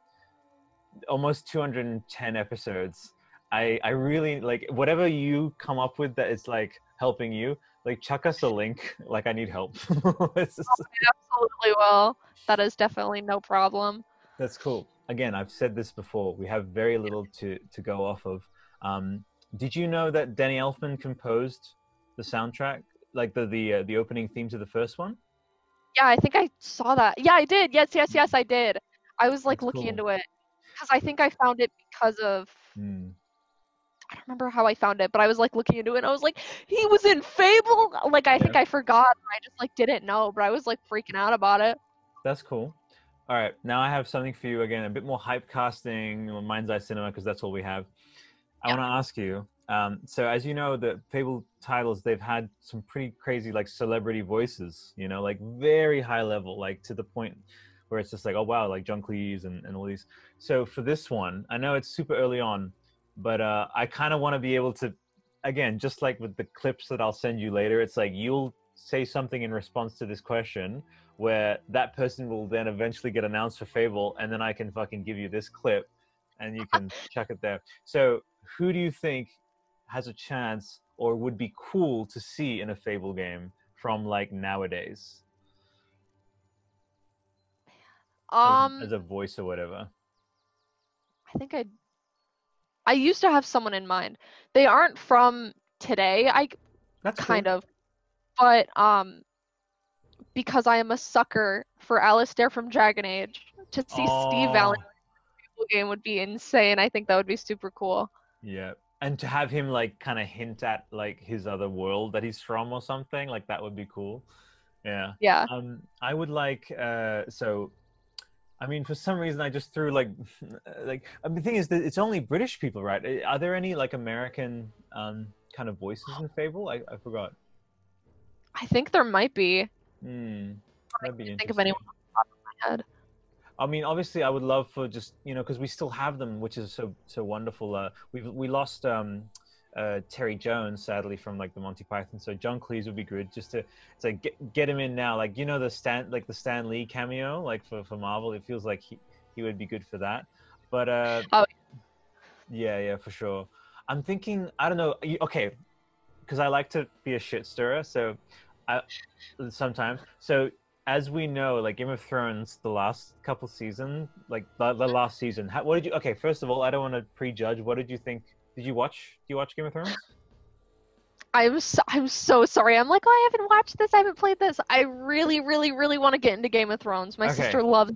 almost 210 episodes. I I really like whatever you come up with that is like helping you. Like chuck us a link. Like I need help. It's oh, just- Absolutely will. That is definitely no problem. that's cool. Again, I've said this before. We have very little to to go off of. Um, did you know that Danny Elfman composed the soundtrack, like the the uh, the opening theme to the first one? Yeah, I think I saw that. Yeah, I did. Yes, yes, yes, I did. I was like That's looking cool. into it because I think I found it because of Hmm. I don't remember how I found it, but I was like looking into it and I was like, he was in Fable. Like I think I forgot. I just like didn't know, but I was like freaking out about it. That's cool. All right, now I have something for you again, a bit more hype casting, mind's eye cinema, because that's all we have. I Yeah. want to ask you. Um, so, as you know, the Fable titles they've had some pretty crazy like celebrity voices. You know, like very high level, like to the point where it's just like, oh wow, like John Cleese and, and all these. So for this one, I know it's super early on, but uh, I kind of want to be able to, again, just like with the clips that I'll send you later, it's like you'll say something in response to this question where that person will then eventually get announced for Fable, and then I can fucking give you this clip, and you can chuck it there. So, who do you think has a chance or would be cool to see in a Fable game from like nowadays, as- Um, as a voice or whatever? I think I I used to have someone in mind. They aren't from today. I That's kind cool. of, but um, because I am a sucker for Alistair from Dragon Age, to see Steve Oh, Valentine in a game would be insane. I think that would be super cool. Yeah, and to have him like kind of hint at like his other world that he's from or something like that would be cool. Yeah. Yeah. Um, I would like uh, so. I mean, for some reason, I just threw like, like I mean, the thing is that it's only British people, right? Are there any like American um, kind of voices in Fable? I, I forgot. I think there might be. Hmm, that'd be Think of anyone off the top of head. I mean, obviously, I would love for just you know because we still have them, which is so so wonderful. Uh, we we lost um, uh, Terry Jones sadly from like the Monty Python, so John Cleese would be good just to to get get him in now. Like you know the Stan like the Stan Lee cameo like for for Marvel, it feels like he he would be good for that. But uh, Oh. yeah, yeah, for sure. I'm thinking I don't know. Okay, because I like to be a shit stirrer, so I sometimes so as we know, like Game of Thrones, the last couple season, like the, the mm-hmm. last season, how, what did you? Okay, first of all, I don't want to prejudge. What did you think? Did you watch? Do you watch Game of Thrones? I'm so, I'm so sorry. I'm like, oh, I haven't watched this. I haven't played this. I really, really, really want to get into Game of Thrones. My Okay. sister loves.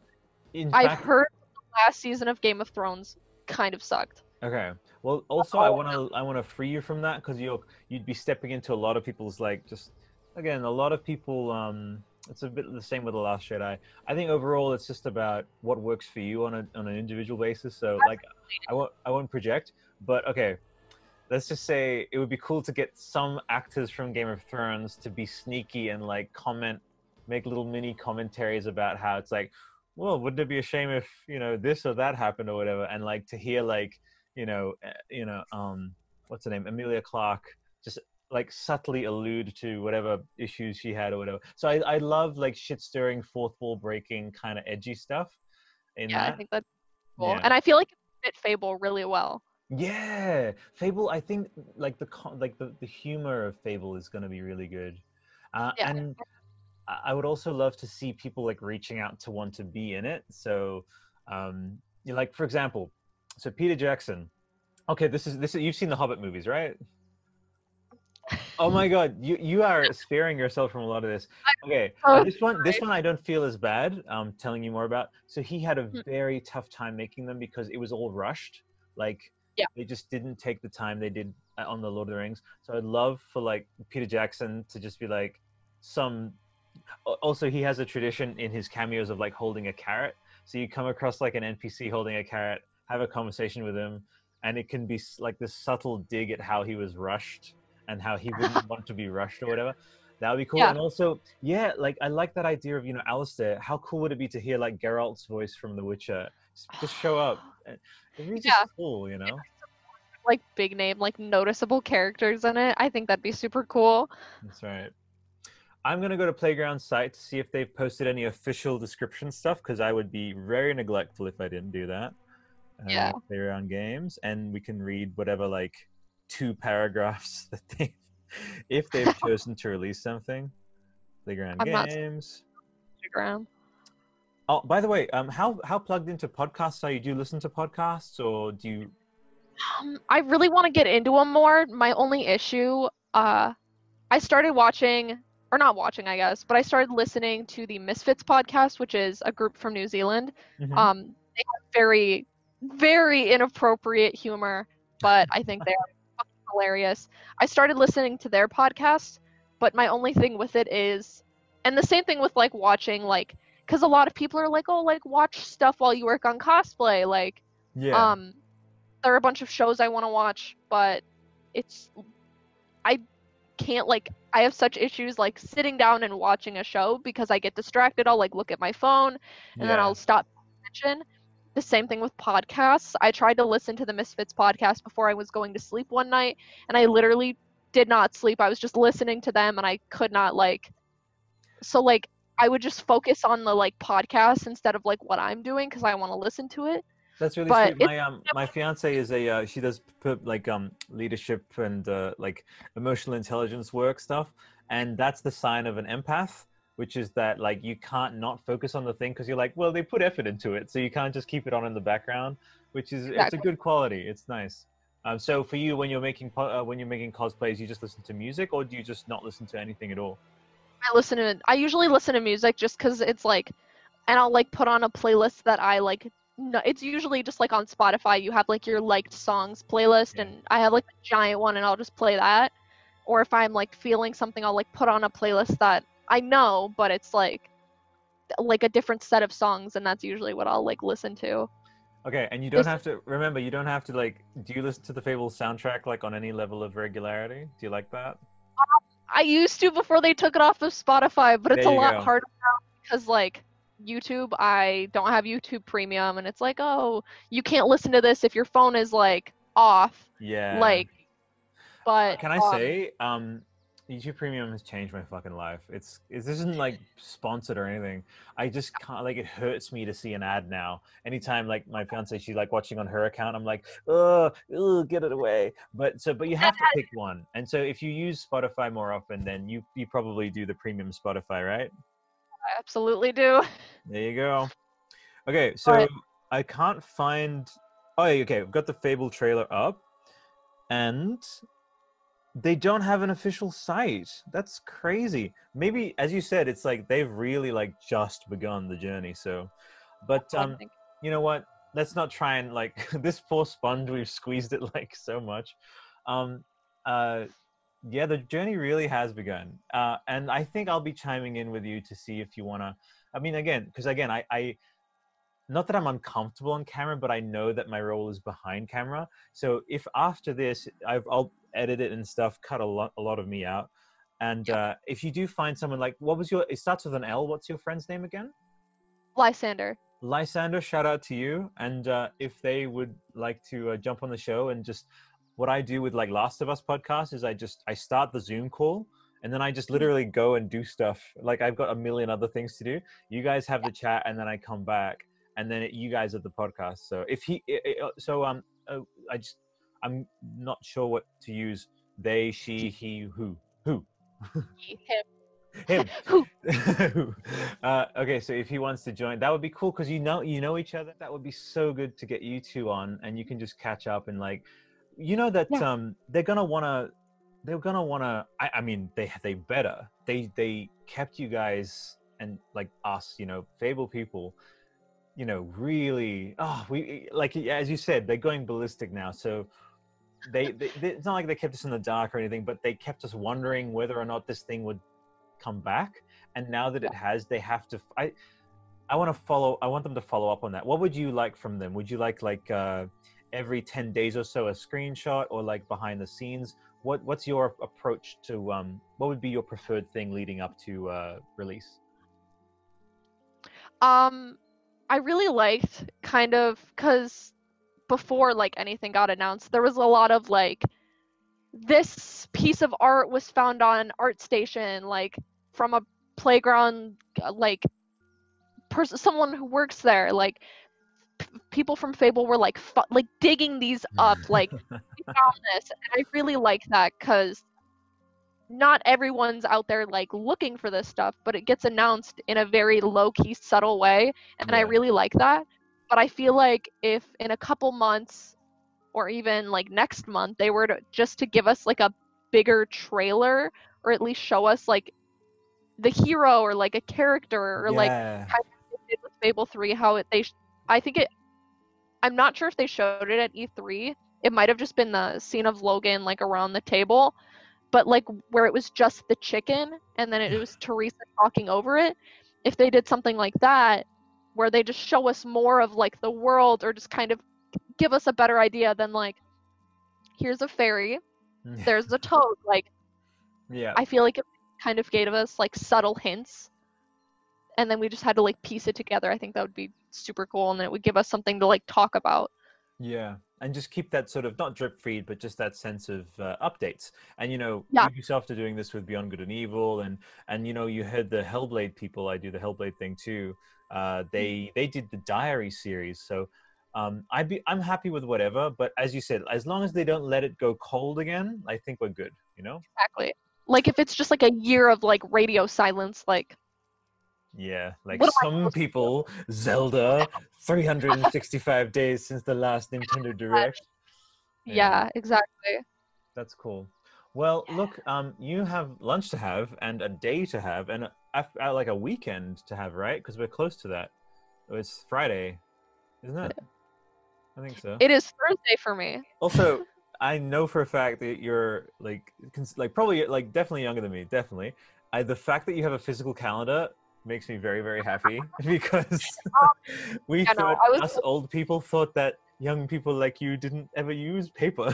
I've heard the last season of Game of Thrones kind of sucked. okay. Well, also, I Oh. want to I want to free you from that because you you'd be stepping into a lot of people's like just again a lot of people. Um, it's a bit the same with the Last Jedi. I think overall, it's just about what works for you on a on an individual basis. So like, I won't I won't project, but okay. let's just say it would be cool to get some actors from Game of Thrones to be sneaky and like comment, make little mini commentaries about how it's like, well, wouldn't it be a shame if you know this or that happened or whatever, and like to hear like you know uh, you know um what's her name Emilia Clarke just like subtly allude to whatever issues she had or whatever. So I I love like shit stirring, fourth wall breaking kind of edgy stuff. In Yeah, that. I think that's cool. Yeah. And I feel like it fit Fable really well. Yeah, Fable. I think like the like the, the humor of Fable is going to be really good, uh, Yeah. and I would also love to see people like reaching out to want to be in it. So, um, you like for example, so Peter Jackson. Okay, this is this is you've seen the Hobbit movies, right? Oh my God, you you are sparing yourself from a lot of this. Okay, so this one this one I don't feel as bad. I'm telling you more about. So he had a Hmm. very tough time making them because it was all rushed. Like Yeah. they just didn't take the time they did uh, on the Lord of the Rings. So I'd love for like Peter Jackson to just be like some. Also, he has a tradition in his cameos of like holding a carrot. So you come across like an NPC holding a carrot, have a conversation with him, and it can be like this subtle dig at how he was rushed and how he wouldn't want to be rushed or whatever. That would be cool. Yeah. And also, yeah, like I like that idea of you know Alistair. How cool would it be to hear like Geralt's voice from The Witcher just, show up? It would be just Yeah. cool, you know. like big name, like noticeable characters in it. I think that'd be super cool. That's right. I'm gonna go to Playground site to see if they've posted any official description stuff because I would be very neglectful if I didn't do that. Uh, Yeah. Playground games, and we can read whatever like two paragraphs that they, if they've chosen to release something. Playground I'm games. Instagram. Oh, by the way, um, how how plugged into podcasts are you? Do you listen to podcasts or do you? Um, I really want to get into them more. My only issue, uh, I started watching, or not watching, I guess, but I started listening to the Misfits podcast, which is a group from New Zealand. Mhm. Um, they have very, very inappropriate humor, but I think they're fucking hilarious. I started listening to their podcast, but my only thing with it is, and the same thing with like watching, like, because a lot of people are like, oh, like watch stuff while you work on cosplay, like. yeah. Um, there are a bunch of shows I want to watch, but it's I can't like I have such issues like sitting down and watching a show because I get distracted. I'll like look at my phone and then. I'll stop attention. The same thing with podcasts. I tried to listen to the Misfits podcast before I was going to sleep one night, and I literally did not sleep. I was just listening to them, and I could not like. So like I would just focus on the like podcast instead of like what I'm doing because I want to listen to it. That's really But sweet. My um my fiance is a uh, she does like um leadership and uh, like emotional intelligence work stuff, and that's the sign of an empath, which is that like you can't not focus on the thing because you're like, well, they put effort into it, so you can't just keep it on in the background, which is it's a good quality. It's nice. Um, so for you, when you're making uh, when you're making cosplays, you just listen to music, or do you just not listen to anything at all? I listen to I usually listen to music just because it's like, and I'll like put on a playlist that I like. No, it's usually just like on Spotify. You have like your liked songs playlist, Yeah. and I have like a giant one, and I'll just play that. Or if I'm like feeling something, I'll like put on a playlist that I know, but it's like like a different set of songs, and that's usually what I'll like listen to. Okay, and you don't This- have to remember. You don't have to like. Do you listen to the Fable soundtrack like on any level of regularity? Do you like that? I used to before they took it off of Spotify, but it's a lot go. harder now because like YouTube. I don't have YouTube Premium, and it's like, oh, you can't listen to this if your phone is like off. Yeah. Like, but Can I um, say, um, YouTube Premium has changed my fucking life. It's, it's this isn't like sponsored or anything. I just can't like it hurts me to see an ad now. Anytime like my fiance, she's like watching on her account, I'm like, oh, get it away. But so, but you have to pick one. And so if you use Spotify more often, then you you probably do the premium Spotify, right? I absolutely do. There you go. Okay, so Alright. I can't find. Oh, okay. We've got the Fable trailer up, and they don't have an official site. That's crazy. Maybe, as you said, it's like they've really like just begun the journey. So, but um, you know what? Let's not try and like this poor sponge. We've squeezed it like so much. Um, uh, yeah, the journey really has begun, uh, and I think I'll be chiming in with you to see if you wanna. I mean, again, because again, I, I, not that I'm uncomfortable on camera, but I know that my role is behind camera. So if after this, I've, I'll edit it and stuff, cut a lot, a lot of me out. And uh, if you do find someone like, what was your? It starts with an L. What's your friend's name again? Lysander. Lysander, shout out to you. And uh, if they would like to uh, jump on the show and just what I do with like Last of Us podcast is I just I start the Zoom call and then I just literally go and do stuff. Like I've got a million other things to do. You guys have the chat and then I come back and then it, you guys are the podcast. So if he, i i so um, uh, I just I'm not sure what to use. They, she, he, who, who, He, him. him. Who? uh, okay, so if he wants to join, that would be cool because you know you know each other. That would be so good to get you two on, and you can just catch up and like, you know that Yeah. um they're gonna wanna they're gonna wanna. I, I mean they they better they they kept you guys and like us, you know, Fable people. You know, really. Oh, we like as you said, they're going ballistic now. So they, they, they it's not like they kept us in the dark or anything, but they kept us wondering whether or not this thing would come back. And now that it has, they have to. I I want to follow. I want them to follow up on that. What would you like from them? Would you like like uh, every ten days or so a screenshot, or like behind the scenes? What What's your approach to? Um, what would be your preferred thing leading up to uh, release? Um, I really liked kind of because before like anything got announced, there was a lot of like this piece of art was found on ArtStation, like from a playground, uh, like person, someone who works there, like p- people from Fable were like fu- like digging these up, like found this, and I really like that because not everyone's out there like looking for this stuff, but it gets announced in a very low key, subtle way, and I really like that. But I feel like if in a couple months or even like next month they were to just to give us like a bigger trailer or at least show us like the hero or like a character or like yeah. they did with Fable 3 how it they sh- I think it I'm not sure if they showed it at E3. It might have just been the scene of Logan like around the table, but like where it was just the chicken and then it was Theresa talking over it. If they did something like that where they just show us more of like the world or just kind of give us a better idea than like here's a fairy, there's a toad like yeah. I feel like it kind of gave us like subtle hints, and then we just had to like piece it together. I think that would be super cool, and it would give us something to like talk about. Yeah, and just keep that sort of not drip feed, but just that sense of uh, updates. And you know, Yeah. Ubisoft are doing this with Beyond Good and Evil, and and you know, you heard the Hellblade people. I do the Hellblade thing too. Uh, they they did the Diary series, so um, I'd be I'm happy with whatever. But as you said, as long as they don't let it go cold again, I think we're good. You know? Exactly. Like if it's just like a year of like radio silence, like Yeah, like What some people, Zelda, 365 days since the last Nintendo Direct. Yeah. yeah, exactly. That's cool. Well, look, um, you have lunch to have and a day to have and a, af- uh, like a weekend to have, right? Because we're close to that. Oh, It's Friday, isn't it? I think so. It is Thursday for me. also, I know for a fact that you're like, cons- like probably like definitely younger than me. Definitely. I, the fact that you have a physical calendar makes me very very happy because oh, we Yeah, thought I was- us old people thought that young people like you didn't ever use paper.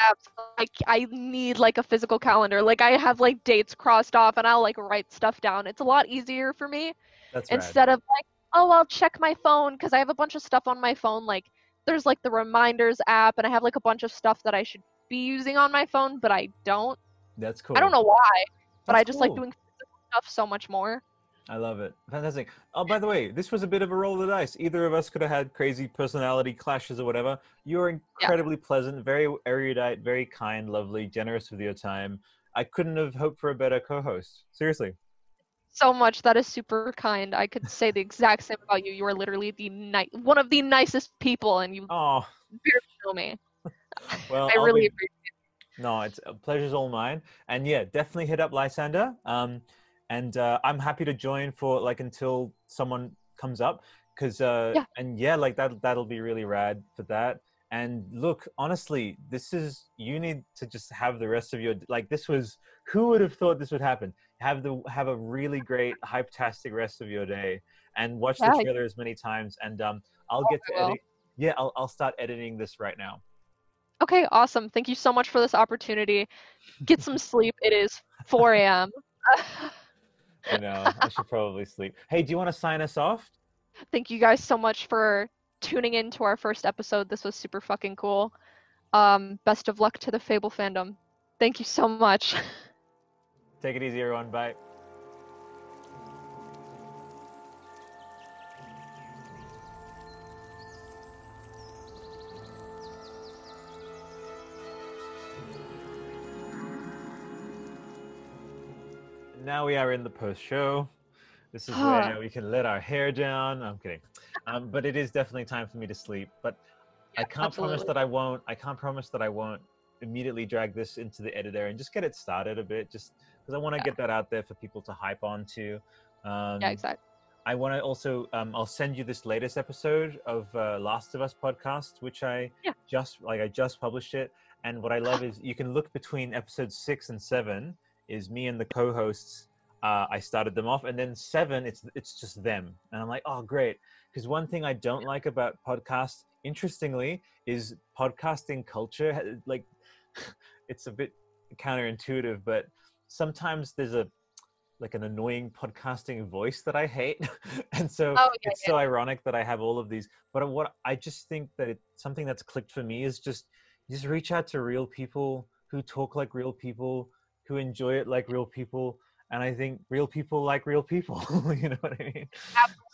Absolutely. Like I need like a physical calendar. Like I have like dates crossed off, and I'll like write stuff down. It's a lot easier for me That's instead of like, oh, I'll check my phone because I have a bunch of stuff on my phone. Like, there's like the reminders app, and I have like a bunch of stuff that I should be using on my phone, but I don't. That's cool. I don't know why, but That's I just like doing stuff so much more. I love it. Fantastic. Oh, by the way, this was a bit of a roll of the dice. Either of us could have had crazy personality clashes or whatever. You're incredibly pleasant, very erudite, very kind, lovely, generous with your time. I couldn't have hoped for a better co-host. Seriously. So much that is super kind. I could say the exact same about you. You are literally the ni- one of the nicest people, and you Oh, barely know me. well, I I'll really be- appreciate. No, it's a pleasure's all mine. And yeah, definitely hit up Lysander. Um, and uh, I'm happy to join for like until someone comes up, because uh, Yeah. and yeah, like that that'll be really rad for that. And look, honestly, this is you need to just have the rest of your like this was who would have thought this would happen? Have the have a really great hype-tastic rest of your day and watch Yeah. the trailer as many times. And um, I'll get to edit. Yeah, I'll I'll start editing this right now. Okay, awesome. Thank you so much for this opportunity. Get some sleep. It is 4 a.m. I know. I should probably sleep. Hey, do you want to sign us off? Thank you guys so much for tuning in to our first episode. This was super fucking cool. Um, best of luck to the Fable fandom. Thank you so much. Take it easy, everyone. Bye. Now we are in the post show. This is where we can let our hair down. I'm kidding. Um, but it is definitely time for me to sleep. But I can't promise that I won't. I can't promise that I won't immediately drag this into the editor and just get it started a bit, just because I want to Yeah. get that out there for people to hype onto. Um, yeah, exactly. I want to also. Um, I'll send you this latest episode of uh, Last of Us podcast, which I Yeah. just like. I just published it, and what I love is you can look between episodes six and seven. Is me and the co-hosts. Uh, I started them off, and then seven, it's it's just them, and I'm like, oh great, because one thing I don't like about podcasts, interestingly, is podcasting culture. Like, it's a bit counterintuitive, but sometimes there's a like an annoying podcasting voice that I hate, and so Oh, yeah, it's so ironic that I have all of these. But what I just think that it, something that's clicked for me is just just reach out to real people who talk like real people, who enjoy it like real people, and I think real people like real people. you know what I mean?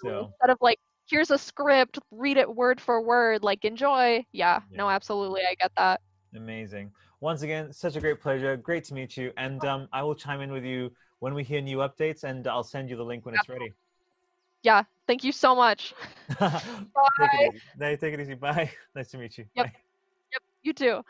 So Instead of like, here's a script, read it word for word, like enjoy. Yeah, no, absolutely. I get that. amazing. Once again, such a great pleasure. Great to meet you, and um, I will chime in with you when we hear new updates, and I'll send you the link when it's ready. Yeah, thank you so much. take it easy. No, take it easy. Bye. Nice to meet you. Yep. Bye. You too.